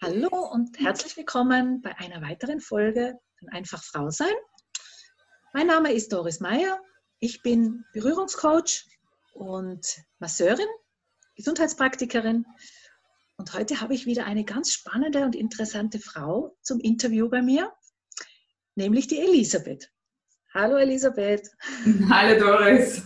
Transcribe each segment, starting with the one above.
Hallo und herzlich willkommen bei einer weiteren Folge von Einfach Frau sein. Mein Name ist Doris Meyer. Ich bin Berührungscoach und Masseurin, Gesundheitspraktikerin. Und heute habe ich wieder eine ganz spannende und interessante Frau zum Interview bei mir, nämlich die Elisabeth. Hallo Elisabeth. Hallo Doris.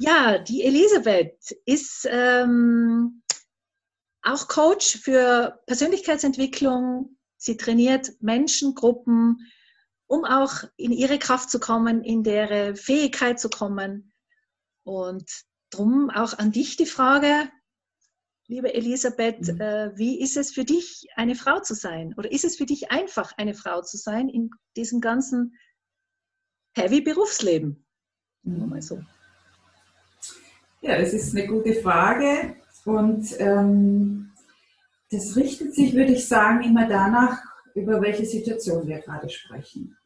Ja, die Elisabeth ist ähm, auch Coach für Persönlichkeitsentwicklung. Sie trainiert Menschen, Gruppen, um auch in ihre Kraft zu kommen, in deren Fähigkeit zu kommen. Und darum auch an dich die Frage, liebe Elisabeth, mhm. äh, wie ist es für dich, eine Frau zu sein? Oder ist es für dich einfach, eine Frau zu sein in diesem ganzen heavy Berufsleben? Nur mal so. Ja, das ist eine gute Frage. Und ähm, das richtet sich, würde ich sagen, immer danach, über welche Situation wir gerade sprechen.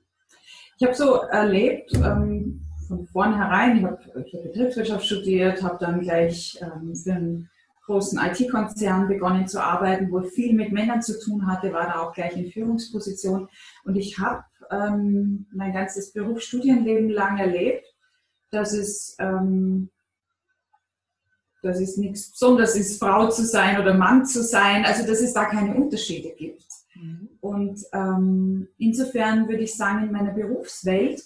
Ich habe so erlebt, ähm, von vornherein, ich habe hab Betriebswirtschaft studiert, habe dann gleich ähm, für einen großen IT-Konzern begonnen zu arbeiten, wo viel mit Männern zu tun hatte, war da auch gleich in Führungsposition. Und ich habe ähm, mein ganzes Berufsstudienleben lang erlebt, dass es ähm, dass es nichts Besonderes ist, Frau zu sein oder Mann zu sein, also dass es da keine Unterschiede gibt. Mhm. Und ähm, insofern würde ich sagen, in meiner Berufswelt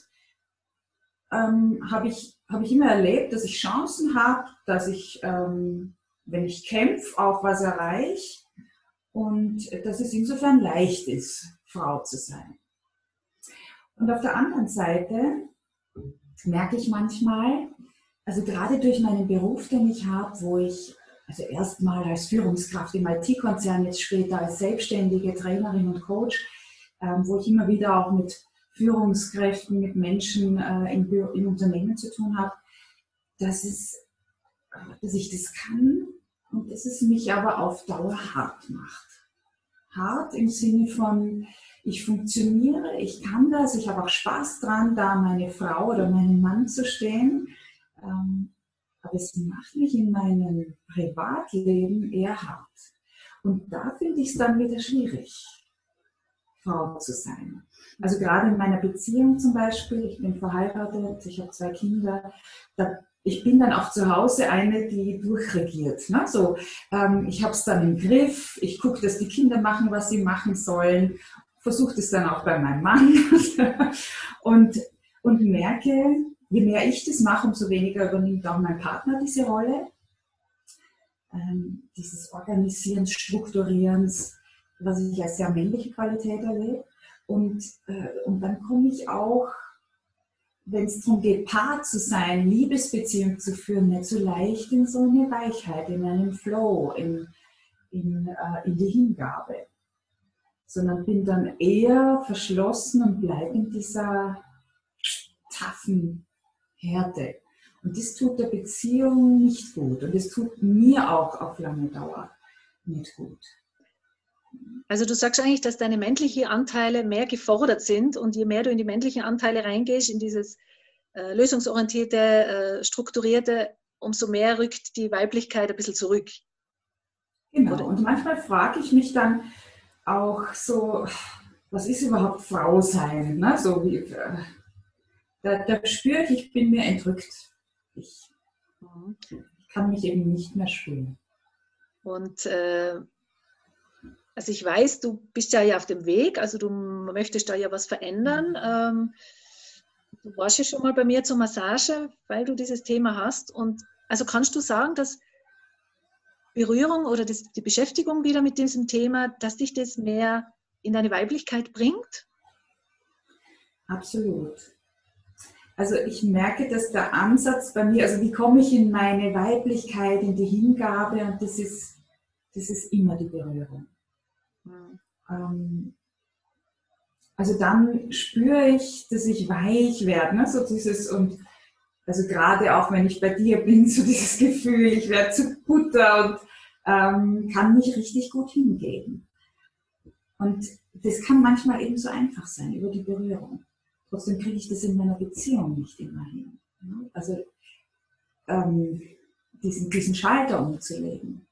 ähm, habe ich, hab ich immer erlebt, dass ich Chancen habe, dass ich, ähm, wenn ich kämpfe, auch was erreiche und dass es insofern leicht ist, Frau zu sein. Und auf der anderen Seite merke ich manchmal, also gerade durch meinen Beruf, den ich habe, wo ich also erstmal als Führungskraft im IT-Konzern, jetzt später als selbstständige Trainerin und Coach, ähm, wo ich immer wieder auch mit Führungskräften, mit Menschen äh, im, im, Unternehmen zu tun habe, dass, es, dass ich das kann und dass es mich aber auf Dauer hart macht. Hart im Sinne von, ich funktioniere, ich kann das, ich habe auch Spaß dran, da meine Frau oder meinen Mann zu stehen ähm, aber es macht mich in meinem Privatleben eher hart. Und da finde ich es dann wieder schwierig, Frau zu sein. Also gerade in meiner Beziehung zum Beispiel, ich bin verheiratet, ich habe zwei Kinder, da, ich bin dann auch zu Hause eine, die durchregiert. Ne? So, ähm, ich habe es dann im Griff, ich gucke, dass die Kinder machen, was sie machen sollen, versuche es dann auch bei meinem Mann und, und merke, je mehr ich das mache, umso weniger übernimmt auch mein Partner diese Rolle. Ähm, dieses Organisierens, Strukturierens, was ich als sehr männliche Qualität erlebe. Und, äh, und dann komme ich auch, wenn es darum geht, Paar zu sein, Liebesbeziehung zu führen, nicht so leicht in so eine Weichheit, in einen Flow, in, in, äh, in die Hingabe. Sondern bin dann eher verschlossen und bleibe in dieser taffen Härte. Und das tut der Beziehung nicht gut. Und das tut mir auch auf lange Dauer nicht gut. Also du sagst eigentlich, dass deine männlichen Anteile mehr gefordert sind und je mehr du in die männlichen Anteile reingehst, in dieses äh, lösungsorientierte, äh, strukturierte, umso mehr rückt die Weiblichkeit ein bisschen zurück. Genau. Oder? Und manchmal frage ich mich dann auch so, was ist überhaupt Frau sein? Ne? So wie, äh, da, da spüre ich, ich bin mir entrückt. Ich, ich kann mich eben nicht mehr spüren. Und äh, also ich weiß, du bist ja, ja auf dem Weg, also du möchtest da ja was verändern. Ähm, du warst ja schon mal bei mir zur Massage, weil du dieses Thema hast. Und also kannst du sagen, dass Berührung oder das, die Beschäftigung wieder mit diesem Thema, dass dich das mehr in deine Weiblichkeit bringt? Absolut. Also ich merke, dass der Ansatz bei mir, also wie komme ich in meine Weiblichkeit, in die Hingabe und das ist, das ist immer die Berührung. Mhm. also dann spüre ich, dass ich weich werde, ne? so dieses und also gerade auch wenn ich bei dir bin, so dieses Gefühl, ich werde zu Butter und ähm, kann mich richtig gut hingeben. Und das kann manchmal eben so einfach sein über die Berührung. Trotzdem kriege ich das in meiner Beziehung nicht immer hin. Also ähm, diesen, diesen Schalter umzulegen.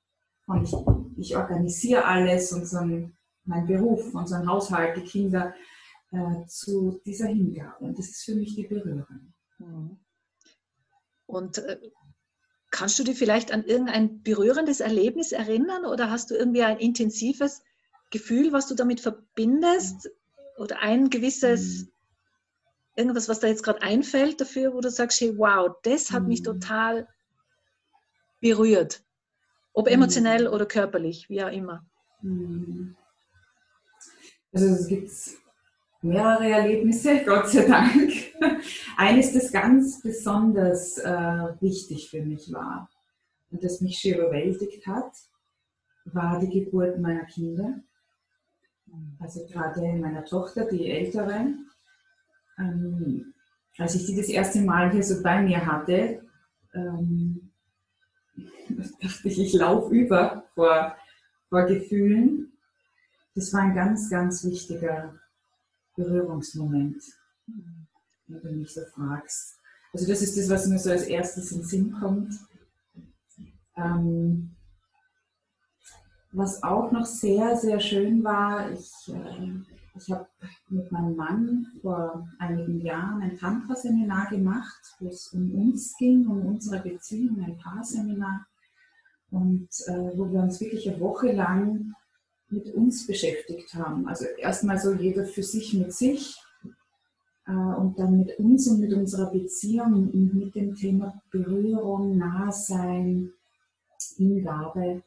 Und ich ich organisiere alles, unseren, mein Beruf, unseren Haushalt, die Kinder, äh, zu dieser Hingabe. Und das ist für mich die Berührung. Mhm. Und äh, kannst du dich vielleicht an irgendein berührendes Erlebnis erinnern oder hast du irgendwie ein intensives Gefühl, was du damit verbindest? Oder ein gewisses, mhm. Irgendwas, was da jetzt gerade einfällt dafür, wo du sagst, hey, wow, das hat mich mhm. total berührt. Ob emotionell oder körperlich, wie auch immer. Also es gibt mehrere Erlebnisse, Gott sei Dank. Eines, das ganz besonders äh, wichtig für mich war und das mich schon überwältigt hat, war die Geburt meiner Kinder. Also gerade meiner Tochter, die ältere. Ähm, als ich die das erste Mal hier so bei mir hatte, ähm, dachte ich, ich laufe über vor, vor Gefühlen. Das war ein ganz, ganz wichtiger Berührungsmoment, wenn du mich so fragst. Also das ist das, was mir so als erstes in den Sinn kommt. Ähm, was auch noch sehr, sehr schön war, ich, äh, ich habe mit meinem Mann vor einigen Jahren ein Tantra-Seminar gemacht, wo es um uns ging, um unsere Beziehung, ein Paarseminar. Und äh, wo wir uns wirklich eine Woche lang mit uns beschäftigt haben. Also erstmal so jeder für sich mit sich äh, und dann mit uns und mit unserer Beziehung und mit dem Thema Berührung, Nahsein, Hingabe.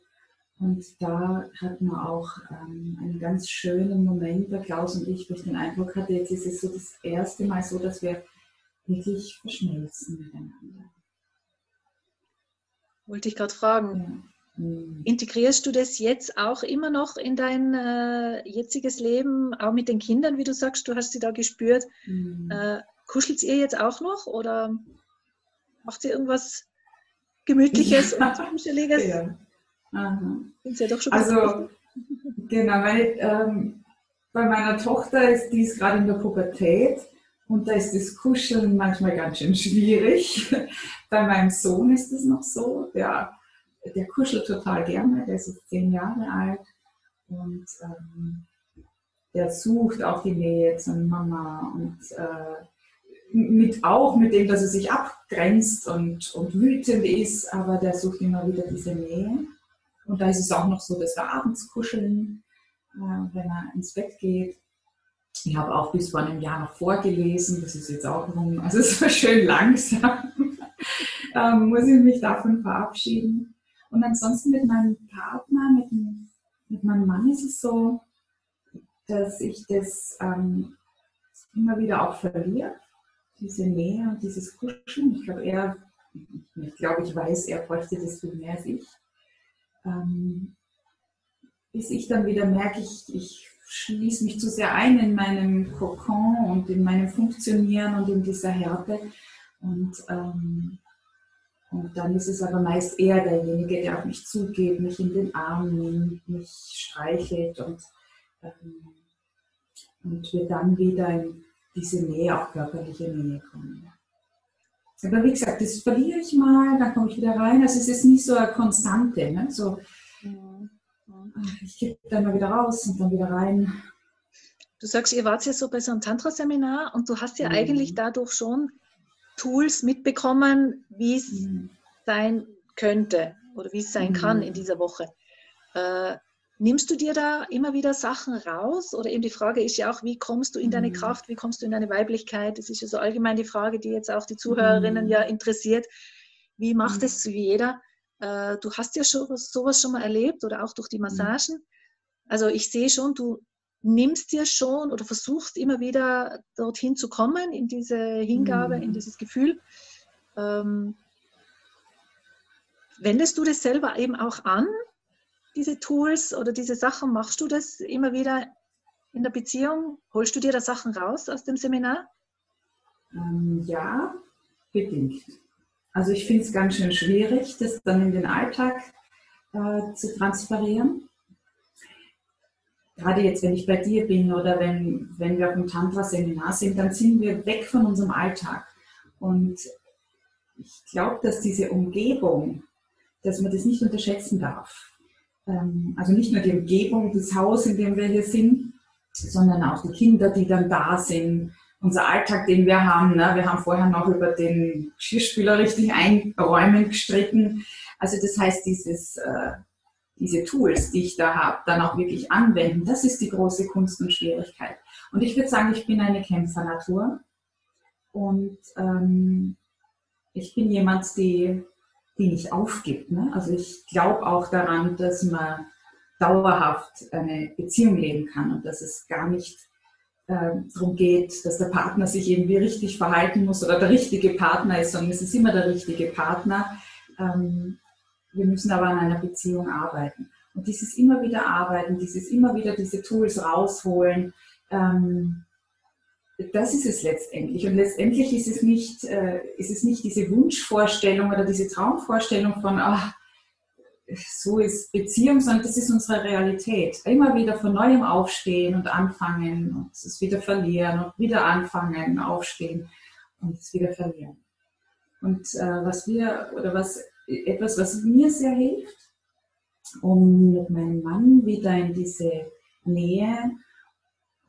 Und da hatten wir auch ähm, einen ganz schönen Moment, der Klaus und ich, wo ich den Eindruck hatte, jetzt ist es so das erste Mal so, dass wir wirklich verschmelzen miteinander. Wollte ich gerade fragen. Ja. Mhm. Integrierst du das jetzt auch immer noch in dein äh, jetziges Leben, auch mit den Kindern, wie du sagst, du hast sie da gespürt? Mhm. Äh, kuschelt ihr jetzt auch noch oder macht ihr irgendwas Gemütliches und Zwischenstelliges? Ja. Ja doch schon also, genau, weil ähm, bei meiner Tochter ist die ist gerade in der Pubertät und da ist das Kuscheln manchmal ganz schön schwierig. bei meinem Sohn ist es noch so, der der kuschelt total gerne, der ist jetzt zehn Jahre alt und ähm, der sucht auch die Nähe zur Mama und äh, mit auch mit dem, dass er sich abgrenzt und, und wütend ist, aber der sucht immer wieder diese Nähe. Und da ist es auch noch so, dass wir abends kuscheln, äh, wenn er ins Bett geht. Ich habe auch bis vor einem Jahr noch vorgelesen, das ist jetzt auch rum, also es war schön langsam. ähm, muss ich mich davon verabschieden. Und ansonsten mit meinem Partner, mit, mit meinem Mann ist es so, dass ich das ähm, immer wieder auch verliere, diese Nähe und dieses Kuscheln. Ich glaube, er, ich glaube, ich weiß, er bräuchte das viel mehr als ich. Ähm, bis ich dann wieder merke, ich, ich schließe mich zu sehr ein in meinem Kokon und in meinem Funktionieren und in dieser Härte. Und ähm, und dann ist es aber meist eher derjenige, der auf mich zugeht, mich in den Arm nimmt, mich streichelt und, ähm, und wir dann wieder in diese Nähe, auch körperliche Nähe kommen. Aber wie gesagt, das verliere ich mal, dann komme ich wieder rein. Also es ist nicht so eine Konstante. Ne? So, ich gehe dann mal wieder raus und dann wieder rein. Du sagst, ihr wart ja so bei so einem Tantra-Seminar und du hast ja mhm. eigentlich dadurch schon Tools mitbekommen, wie es mhm. sein könnte oder wie es sein mhm. kann in dieser Woche. Äh, nimmst du dir da immer wieder Sachen raus? Oder eben die Frage ist ja auch, wie kommst du in deine mhm. Kraft, wie kommst du in deine Weiblichkeit? Das ist ja so allgemein die Frage, die jetzt auch die Zuhörerinnen mhm. ja interessiert. Wie macht mhm. es jeder? Äh, du hast ja schon sowas schon mal erlebt oder auch durch die Massagen. Also ich sehe schon, du nimmst dir schon oder versuchst immer wieder dorthin zu kommen, in diese Hingabe, mhm. in dieses Gefühl. Ähm, wendest du das selber eben auch an, diese Tools oder diese Sachen? Machst du das immer wieder in der Beziehung? Holst du dir da Sachen raus aus dem Seminar? Ähm, ja, bedingt. Also ich finde es ganz schön schwierig, das dann in den Alltag äh, zu transferieren gerade jetzt, wenn ich bei dir bin oder wenn, wenn wir auf dem Tantra-Seminar sind, dann sind wir weg von unserem Alltag. Und ich glaube, dass diese Umgebung, dass man das nicht unterschätzen darf. Ähm, also nicht nur die Umgebung, das Haus, in dem wir hier sind, sondern auch die Kinder, die dann da sind, unser Alltag, den wir haben. Ne? Wir haben vorher noch über den Geschirrspüler richtig einräumen gestritten. Also das heißt, dieses, äh, diese Tools, die ich da habe, dann auch wirklich anwenden, das ist die große Kunst und Schwierigkeit. Und ich würde sagen, ich bin eine Kämpfernatur. Und ähm, ich bin jemand, die, die nicht aufgibt. Ne? Also ich glaube auch daran, dass man dauerhaft eine Beziehung leben kann und dass es gar nicht äh, darum geht, dass der Partner sich irgendwie richtig verhalten muss oder der richtige Partner ist, sondern es ist immer der richtige Partner. Ähm, wir müssen aber an einer Beziehung arbeiten. Und dieses immer wieder arbeiten, dieses immer wieder diese Tools rausholen, ähm, das ist es letztendlich. Und letztendlich ist es nicht, äh, ist es nicht diese Wunschvorstellung oder diese Traumvorstellung von, ach, so ist Beziehung, sondern das ist unsere Realität. Immer wieder von neuem aufstehen und anfangen und es wieder verlieren und wieder anfangen, aufstehen und es wieder verlieren. Und äh, was wir, oder was, etwas, was mir sehr hilft, um mit meinem Mann wieder in diese Nähe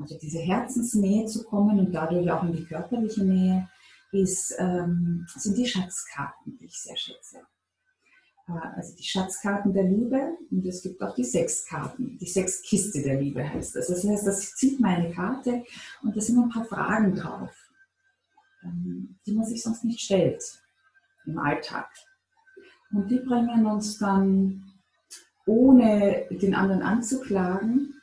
also diese Herzensnähe zu kommen und dadurch auch in die körperliche Nähe, ist, ähm, sind die Schatzkarten, die ich sehr schätze. Äh, also die Schatzkarten der Liebe und es gibt auch die Sechskarten, die Sechskiste der Liebe heißt das. Das heißt, das zieht meine Karte und da sind ein paar Fragen drauf, ähm, die man sich sonst nicht stellt im Alltag. Und die bringen uns dann, ohne den anderen anzuklagen,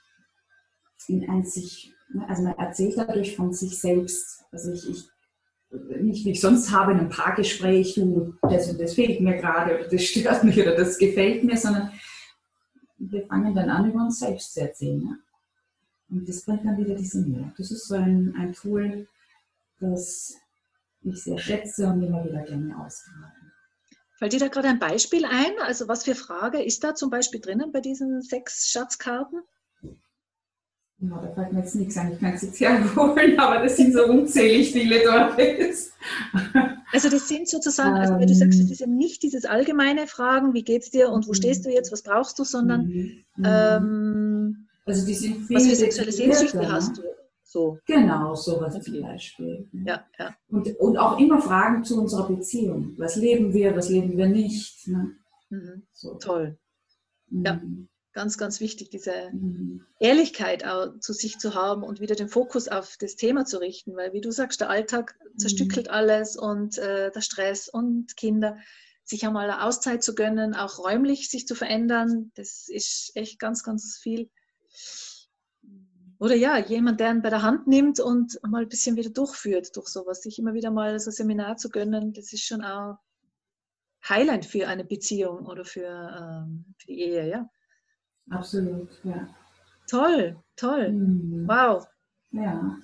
in ein sich, ne, also man erzählt dadurch von sich selbst. Also ich, ich nicht wie ich sonst habe in einem Paargespräch, du, das und das fehlt mir gerade oder das stört mich oder das gefällt mir, sondern wir fangen dann an, über uns selbst zu erzählen. Ne? Und das bringt dann wieder diese Nähe. Das ist so ein, ein Tool, das ich sehr schätze und immer wieder gerne ausgrabe. Fällt dir da gerade ein Beispiel ein? Also was für Frage ist da zum Beispiel drinnen bei diesen sechs Schatzkarten? Ja, da fällt mir jetzt nichts an, ich kann es jetzt herholen, aber das sind so unzählig viele dort. Also das sind sozusagen, also weil du sagst, das ist eben nicht dieses allgemeine Fragen, wie geht's dir und wo stehst du jetzt, was brauchst du, sondern mhm. ähm, also die sind viel was für sexuelle Sehnsüchte hast du. So. Genau, sowas okay. zum Beispiel. Ja, ja. Und, und auch immer Fragen zu unserer Beziehung. Was leben wir, was leben wir nicht? Ne? Mhm. So. Toll. Mhm. Ja ganz, ganz wichtig, diese mhm. Ehrlichkeit auch zu sich zu haben und wieder den Fokus auf das Thema zu richten, weil wie du sagst, der Alltag zerstückelt mhm. alles und äh, der Stress und Kinder, sich einmal eine Auszeit zu gönnen, auch räumlich sich zu verändern, das ist echt ganz, ganz viel. Oder ja, jemand, der ihn bei der Hand nimmt und mal ein bisschen wieder durchführt durch sowas, sich immer wieder mal so ein Seminar zu gönnen, das ist schon auch heilend für eine Beziehung oder für, ähm, für die Ehe, ja. Absolut, ja. Toll, toll. Mhm. Wow. Ja.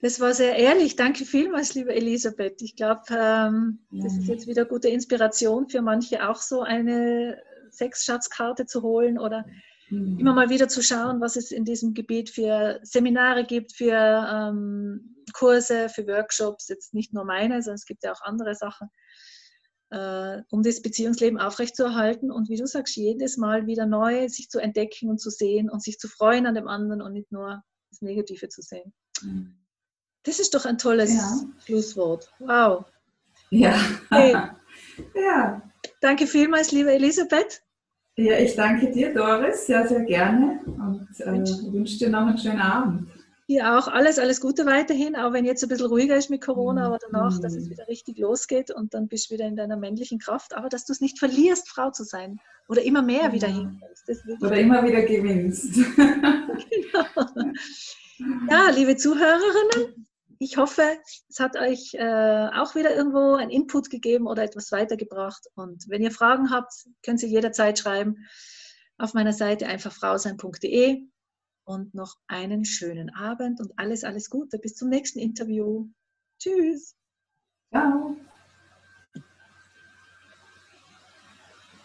Das war sehr ehrlich. Danke vielmals, liebe Elisabeth. Ich glaube, ähm, ja. das ist jetzt wieder gute Inspiration für manche, auch so eine Sexschatzkarte zu holen oder mhm. immer mal wieder zu schauen, was es in diesem Gebiet für Seminare gibt, für ähm, Kurse, für Workshops. Jetzt nicht nur meine, sondern es gibt ja auch andere Sachen äh, um das Beziehungsleben aufrechtzuerhalten und wie du sagst, jedes Mal wieder neu sich zu entdecken und zu sehen und sich zu freuen an dem anderen und nicht nur das Negative zu sehen. Mhm. Das ist doch ein tolles ja. Schlusswort. Wow. Ja. Hey. ja. Danke vielmals, liebe Elisabeth. Ja, ich danke dir, Doris, sehr, sehr gerne und äh, wünsche dir noch einen schönen Abend. Dir auch alles, alles Gute weiterhin, auch wenn jetzt ein bisschen ruhiger ist mit Corona, mhm. aber danach, dass es wieder richtig losgeht und dann bist du wieder in deiner männlichen Kraft, aber dass du es nicht verlierst, Frau zu sein oder immer mehr wieder ja. hinkommst. Oder immer wieder gewinnst. genau. Ja, liebe Zuhörerinnen, ich hoffe, es hat euch äh, auch wieder irgendwo einen Input gegeben oder etwas weitergebracht. Und wenn ihr Fragen habt, könnt ihr jederzeit schreiben auf meiner Seite einfach frausein.de und noch einen schönen Abend und alles, alles Gute. Bis zum nächsten Interview. Tschüss. Ciao.